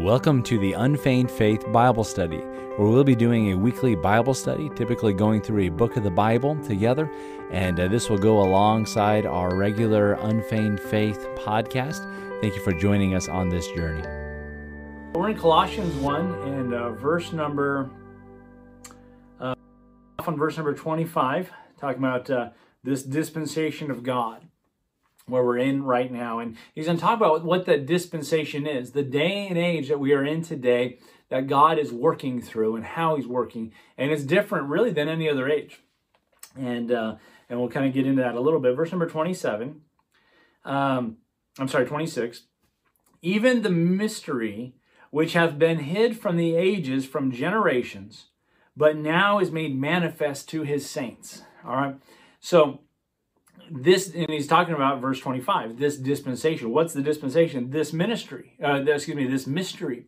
Welcome to the Unfeigned Faith Bible Study, where we'll be doing a weekly Bible study, typically going through a book of the Bible together. And uh, this will go alongside our regular Unfeigned Faith podcast. Thank you for joining us on this journey. We're in Colossians 1 and uh, verse number, uh, on verse number 25, talking about uh, this dispensation of God where we're in right now. And he's going to talk about what the dispensation is, the day and age that we are in today that God is working through and how he's working. And it's different really than any other age. And, uh, and we'll kind of get into that a little bit. Verse number 27, um, I'm sorry, 26. Even the mystery which hath been hid from the ages, from generations, but now is made manifest to his saints. All right. So this and he's talking about verse 25 this dispensation. What's the dispensation? This ministry uh, excuse me this mystery.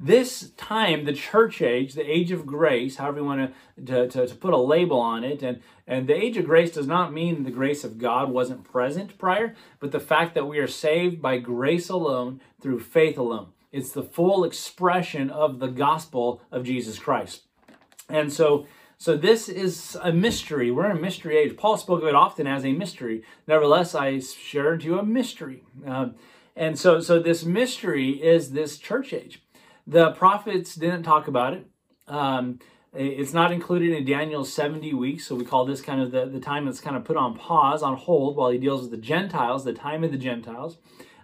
This time the church age the age of grace however you want to, to, to put a label on it and and the age of grace does not mean the grace of god wasn't present prior but the fact that we are saved by grace alone through faith alone. It's the full expression of the gospel of jesus christ. And so so this is a mystery. We're in a mystery age. Paul spoke of it often as a mystery. Nevertheless, I share to you a mystery. Um, and so, so this mystery is this church age. The prophets didn't talk about it. Um, it's not included in Daniel's 70 weeks, so we call this kind of the, the time that's kind of put on pause, on hold, while he deals with the Gentiles, the time of the Gentiles,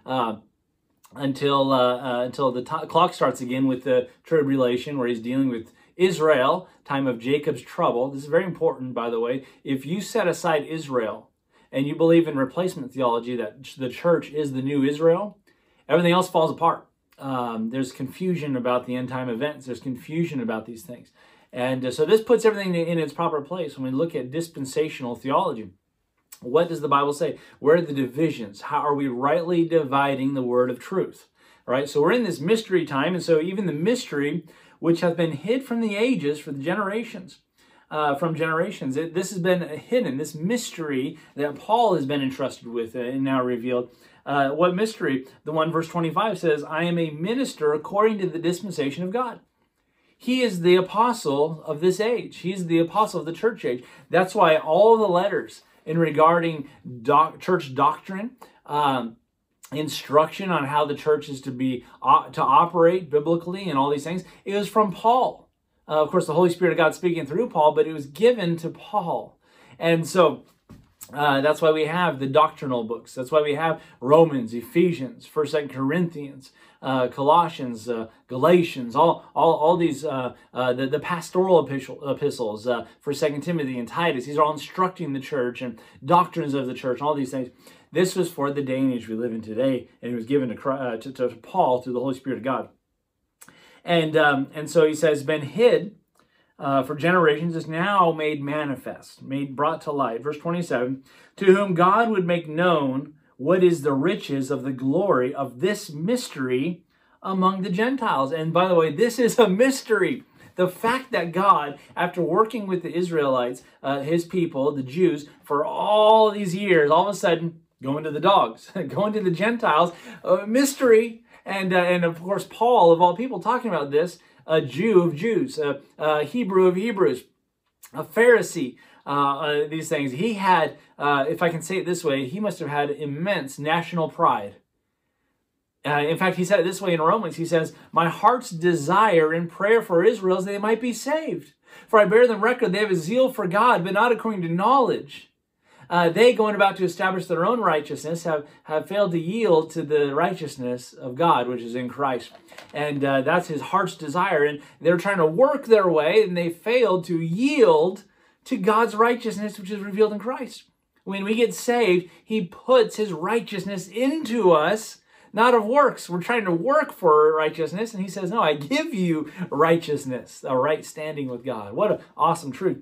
uh, until uh, uh, until the t- clock starts again with the tribulation, where he's dealing with Israel, time of Jacob's trouble. This is very important, by the way. If you set aside Israel and you believe in replacement theology that the church is the new Israel, everything else falls apart. Um, there's confusion about the end time events. There's confusion about these things. And uh, so this puts everything in its proper place when we look at dispensational theology. What does the Bible say? Where are the divisions? How are we rightly dividing the word of truth? All right, so we're in this mystery time, and so even the mystery which have been hid from the ages for the generations. Uh, from generations. It, this has been hidden, this mystery that Paul has been entrusted with uh, and now revealed. Uh, what mystery? The one verse 25 says, I am a minister according to the dispensation of God. He is the apostle of this age. He's the apostle of the church age. That's why all the letters in regarding doc, church doctrine, um, instruction on how the church is to be uh, to operate biblically and all these things it was from paul uh, of course the holy spirit of god speaking through paul but it was given to paul and so uh, that's why we have the doctrinal books. That's why we have Romans, Ephesians, First, Second Corinthians, uh, Colossians, uh, Galatians, all, all, all these uh, uh, the, the pastoral epistles uh, for Second Timothy and Titus. These are all instructing the church and doctrines of the church, and all these things. This was for the day and age we live in today, and it was given to, uh, to, to, Paul through the Holy Spirit of God. And, um, and so he says, been hid uh, for generations is now made manifest, made brought to light. Verse 27 To whom God would make known what is the riches of the glory of this mystery among the Gentiles. And by the way, this is a mystery. The fact that God, after working with the Israelites, uh, his people, the Jews, for all these years, all of a sudden going to the dogs, going to the Gentiles, mystery. And, uh, and of course, Paul, of all people, talking about this, a Jew of Jews, a, a Hebrew of Hebrews, a Pharisee, uh, uh, these things. He had, uh, if I can say it this way, he must have had immense national pride. Uh, in fact, he said it this way in Romans. He says, My heart's desire in prayer for Israel is that they might be saved. For I bear them record they have a zeal for God, but not according to knowledge uh, they going about to establish their own righteousness have, have failed to yield to the righteousness of God, which is in Christ. And uh, that's his heart's desire. And they're trying to work their way, and they failed to yield to God's righteousness, which is revealed in Christ. When we get saved, he puts his righteousness into us not of works. We're trying to work for righteousness. And he says, No, I give you righteousness, a right standing with God. What an awesome truth.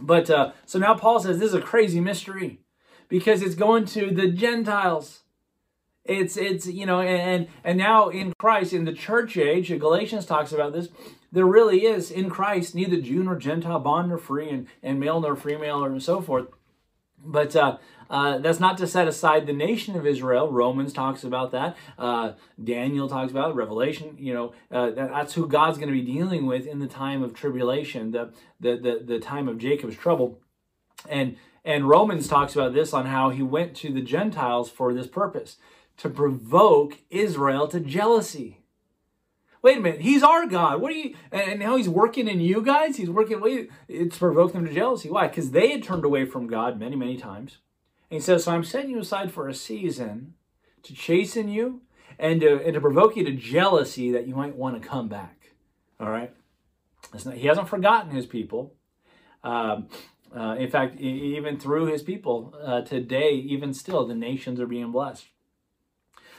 But uh, so now Paul says this is a crazy mystery because it's going to the Gentiles. It's it's you know and and now in Christ in the church age, Galatians talks about this. There really is in Christ neither Jew nor Gentile, bond nor free, and, and male nor female, and so forth. But uh, uh, that's not to set aside the nation of Israel. Romans talks about that. Uh, Daniel talks about it. Revelation. You know, uh, that, that's who God's going to be dealing with in the time of tribulation, the, the the the time of Jacob's trouble, and and Romans talks about this on how he went to the Gentiles for this purpose to provoke Israel to jealousy. Wait a minute, he's our God. What are you? And now he's working in you guys. He's working. Wait, it's provoked them to jealousy. Why? Because they had turned away from God many, many times. He says, "So I'm setting you aside for a season to chasten you and to and to provoke you to jealousy that you might want to come back." All right. Not, he hasn't forgotten his people. Um, uh, in fact, even through his people uh, today, even still, the nations are being blessed.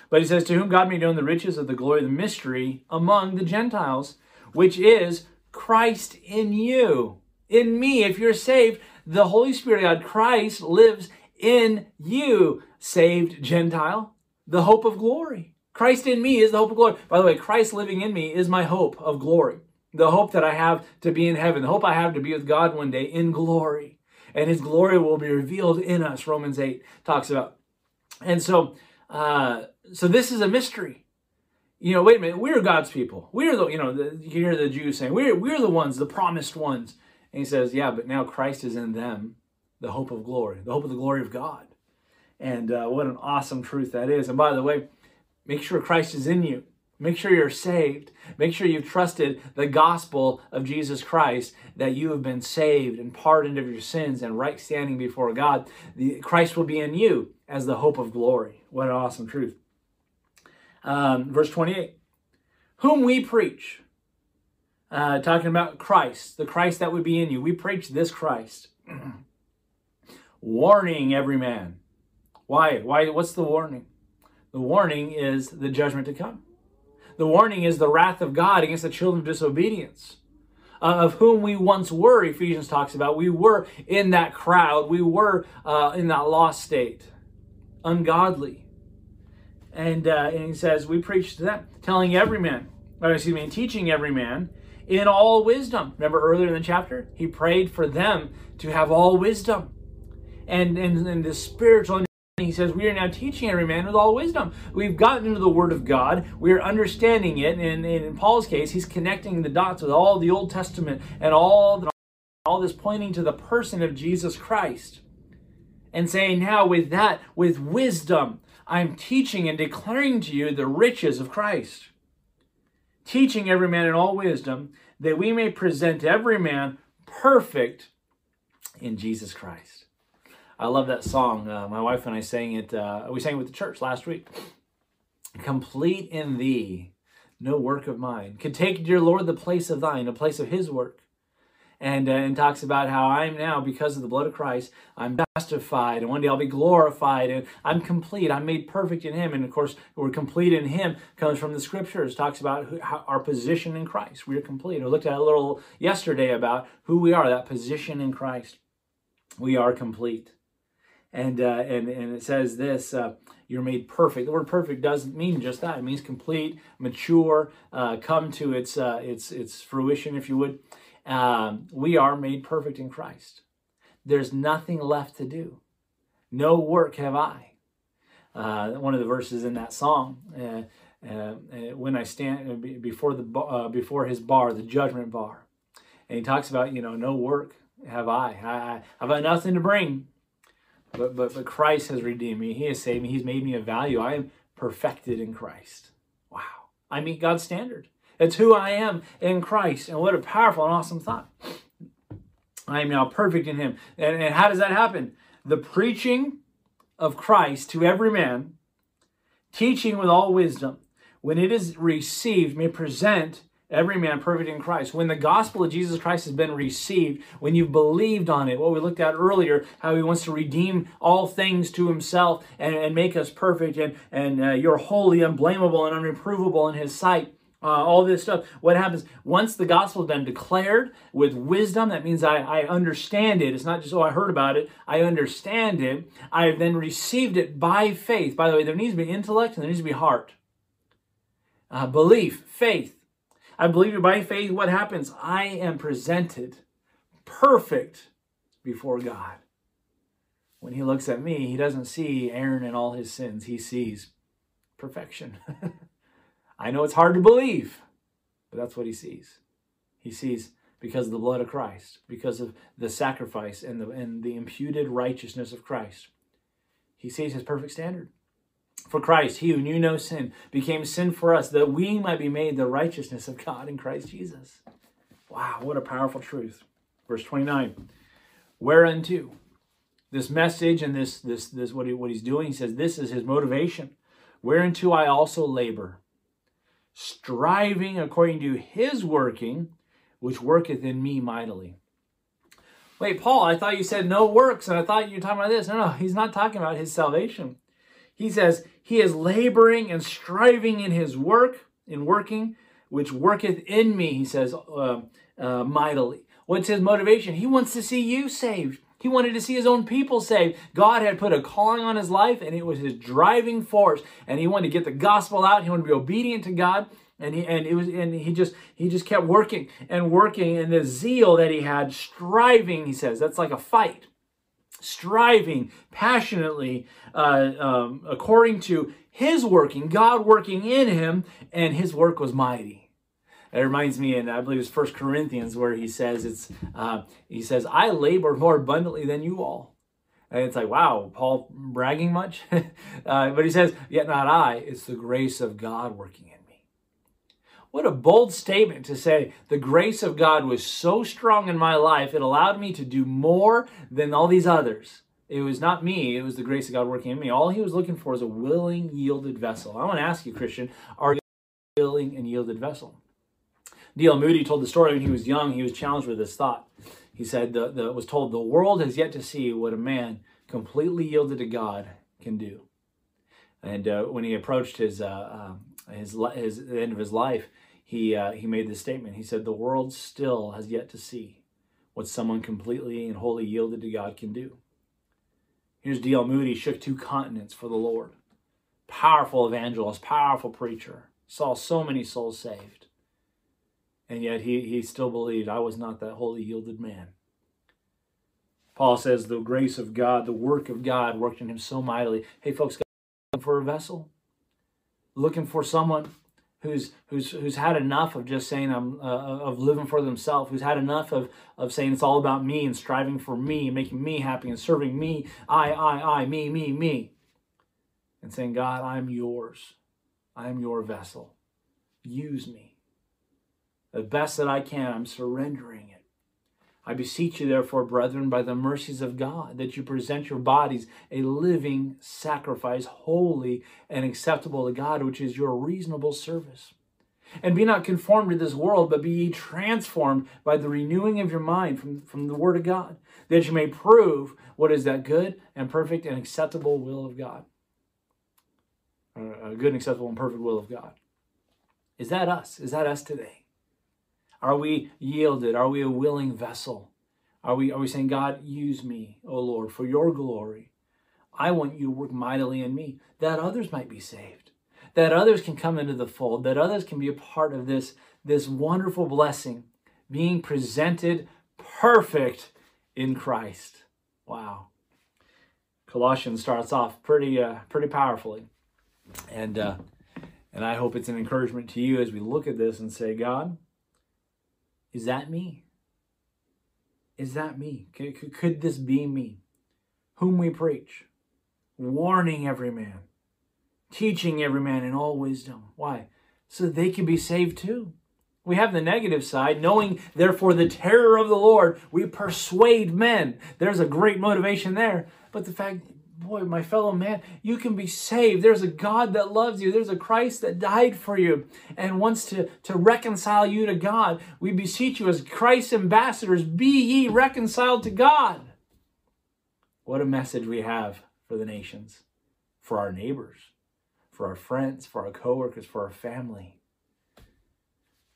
But he says, To whom God may know the riches of the glory of the mystery among the Gentiles, which is Christ in you. In me, if you're saved, the Holy Spirit of God, Christ, lives in you, saved Gentile, the hope of glory. Christ in me is the hope of glory. By the way, Christ living in me is my hope of glory. The hope that I have to be in heaven, the hope I have to be with God one day in glory. And his glory will be revealed in us, Romans 8 talks about. And so, uh, so this is a mystery. You know, wait a minute, we're God's people. We're the, you know, the, you hear the Jews saying, we're, we're the ones, the promised ones. And he says, yeah, but now Christ is in them, the hope of glory, the hope of the glory of God. And uh, what an awesome truth that is. And by the way, make sure Christ is in you. Make sure you're saved. Make sure you've trusted the gospel of Jesus Christ, that you have been saved and pardoned of your sins and right standing before God. The, Christ will be in you as the hope of glory. What an awesome truth. Um, verse 28 Whom we preach, uh, talking about Christ, the Christ that would be in you. We preach this Christ, warning every man. Why? Why? What's the warning? The warning is the judgment to come. The warning is the wrath of God against the children of disobedience, uh, of whom we once were, Ephesians talks about. We were in that crowd, we were uh, in that lost state, ungodly. And, uh, and he says, We preach to them, telling every man, or excuse me, teaching every man in all wisdom. Remember earlier in the chapter? He prayed for them to have all wisdom and, and, and the spiritual he says, We are now teaching every man with all wisdom. We've gotten into the Word of God. We are understanding it. And, in Paul's case, he's connecting the dots with all the Old Testament and all, the, all this pointing to the person of Jesus Christ. And saying, Now, with that, with wisdom, I'm teaching and declaring to you the riches of Christ. Teaching every man in all wisdom, that we may present every man perfect in Jesus Christ. I love that song. Uh, my wife and I sang it. Uh, we sang it with the church last week. Complete in thee, no work of mine. Could take, dear Lord, the place of thine, a place of his work. And, uh, and talks about how I'm now, because of the blood of Christ, I'm justified, and one day I'll be glorified, and I'm complete. I'm made perfect in Him. And of course, we're complete in Him comes from the scriptures. Talks about who, how, our position in Christ. We are complete. I looked at a little yesterday about who we are, that position in Christ. We are complete and uh, and and it says this: uh, "You're made perfect." The word "perfect" doesn't mean just that; it means complete, mature, uh, come to its uh, its its fruition, if you would. Um, we are made perfect in Christ. There's nothing left to do. No work have I. Uh, one of the verses in that song. Uh, when I stand before the before his bar, the judgment bar, and he talks about you know no work have I. I I've I nothing to bring but, but, but Christ has redeemed me. He has saved me. He's made me of value. I am perfected in Christ. Wow. I meet God's standard. It's who I am in Christ. And what a powerful and awesome thought. I am now perfect in Him. And, and how does that happen? The preaching of Christ to every man, teaching with all wisdom, when it is received, may present Every man perfect in Christ. When the gospel of Jesus Christ has been received, when you've believed on it, what we looked at earlier, how he wants to redeem all things to himself and, and make us perfect, and, and uh, you're holy, unblameable, and unreprovable in his sight. Uh, all this stuff. What happens once the gospel has been declared with wisdom? That means I, I understand it. It's not just, oh, I heard about it. I understand it. I have then received it by faith. By the way, there needs to be intellect and there needs to be heart. Uh, belief, faith. I believe by faith, what happens? I am presented perfect before God. when he looks at me, he doesn't see Aaron and all his sins. He sees perfection. I know it's hard to believe, but that's what he sees. He sees because of the blood of Christ, because of the sacrifice and the, and the imputed righteousness of Christ. He sees his perfect standard. For Christ, he who knew no sin, became sin for us, that we might be made the righteousness of God in Christ Jesus. Wow, what a powerful truth. Verse 29. Whereunto? This message and this this this what, he, what he's doing, he says, this is his motivation. Whereunto I also labor, striving according to his working, which worketh in me mightily. Wait, Paul, I thought you said no works, and I thought you were talking about this. No, no, he's not talking about his salvation. He says, He is laboring and striving in his work, in working, which worketh in me, he says, uh, uh, mightily. What's his motivation? He wants to see you saved. He wanted to see his own people saved. God had put a calling on his life, and it was his driving force. And he wanted to get the gospel out. He wanted to be obedient to God and he and it was and he just he just kept working and working and the zeal that he had striving he says that's like a fight striving passionately uh, um, according to his working god working in him and his work was mighty it reminds me and i believe it's first corinthians where he says it's uh, he says i labor more abundantly than you all and it's like, wow, Paul bragging much? uh, but he says, yet not I, it's the grace of God working in what a bold statement to say the grace of God was so strong in my life, it allowed me to do more than all these others. It was not me, it was the grace of God working in me. All he was looking for is a willing, yielded vessel. I want to ask you, Christian, are you a willing and yielded vessel? D.L. Moody told the story when he was young, he was challenged with this thought. He said, the, the, was told, the world has yet to see what a man completely yielded to God can do. And uh, when he approached his, uh, uh, his, his, the end of his life, he, uh, he made this statement. He said, The world still has yet to see what someone completely and wholly yielded to God can do. Here's D.L. Moody, shook two continents for the Lord. Powerful evangelist, powerful preacher, saw so many souls saved. And yet he, he still believed I was not that wholly yielded man. Paul says the grace of God, the work of God worked in him so mightily. Hey, folks, looking for a vessel? Looking for someone who's who's who's had enough of just saying I'm uh, uh, of living for themselves, who's had enough of of saying it's all about me and striving for me, and making me happy and serving me, I, I, I, me, me, me, and saying, God, I'm yours, I am your vessel, use me, the best that I can. I'm surrendering it. I beseech you, therefore, brethren, by the mercies of God, that you present your bodies a living sacrifice, holy and acceptable to God, which is your reasonable service. And be not conformed to this world, but be ye transformed by the renewing of your mind from, from the Word of God, that you may prove what is that good and perfect and acceptable will of God. Uh, a good and acceptable and perfect will of God. Is that us? Is that us today? Are we yielded? Are we a willing vessel? Are we, are we saying, God, use me, O Lord, for your glory? I want you to work mightily in me, that others might be saved, that others can come into the fold, that others can be a part of this, this wonderful blessing, being presented perfect in Christ. Wow. Colossians starts off pretty, uh, pretty powerfully. And, uh, and I hope it's an encouragement to you as we look at this and say, God, is that me? Is that me? Could, could this be me? Whom we preach, warning every man, teaching every man in all wisdom. Why? So that they can be saved too. We have the negative side, knowing therefore the terror of the Lord, we persuade men. There's a great motivation there. But the fact boy, my fellow man, you can be saved. There's a God that loves you. There's a Christ that died for you and wants to, to reconcile you to God. We beseech you as Christ's ambassadors, be ye reconciled to God. What a message we have for the nations, for our neighbors, for our friends, for our coworkers, for our family.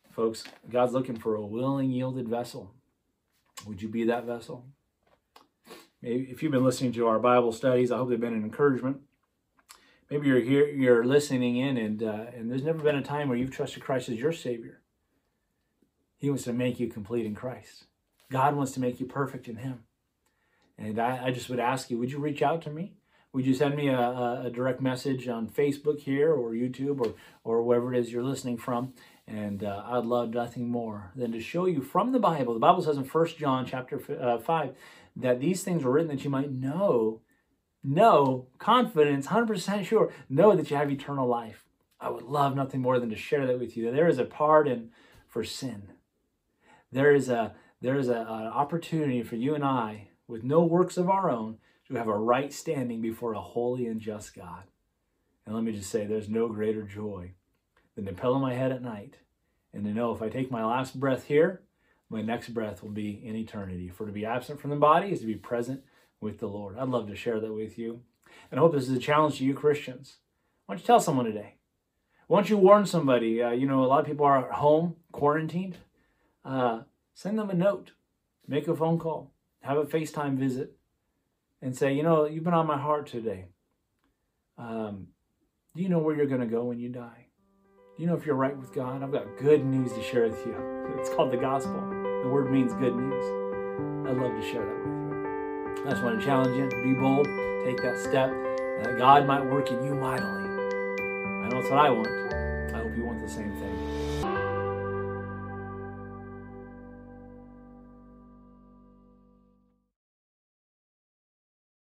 Folks, God's looking for a willing, yielded vessel. Would you be that vessel? If you've been listening to our Bible studies, I hope they've been an encouragement. Maybe you're here, you're listening in, and uh, and there's never been a time where you've trusted Christ as your Savior. He wants to make you complete in Christ. God wants to make you perfect in Him. And I, I just would ask you, would you reach out to me? Would you send me a, a, direct message on Facebook here or YouTube or, or wherever it is you're listening from? And uh, I'd love nothing more than to show you from the Bible. The Bible says in 1 John chapter uh, 5 that these things were written that you might know, know, confidence, 100% sure, know that you have eternal life. I would love nothing more than to share that with you. There is a pardon for sin. There is a there is a, an opportunity for you and I, with no works of our own, to have a right standing before a holy and just God. And let me just say, there's no greater joy than to pillow my head at night and to know if I take my last breath here, my next breath will be in eternity. For to be absent from the body is to be present with the Lord. I'd love to share that with you. And I hope this is a challenge to you Christians. Why don't you tell someone today? Why don't you warn somebody? Uh, you know, a lot of people are at home, quarantined. Uh, send them a note, make a phone call, have a FaceTime visit, and say, you know, you've been on my heart today. Um, do you know where you're going to go when you die? Do you know if you're right with God? I've got good news to share with you. It's called the gospel. The word means good news. I'd love to share that with you. I just want to challenge you be bold, take that step, and that God might work in you mightily. I know it's what I want.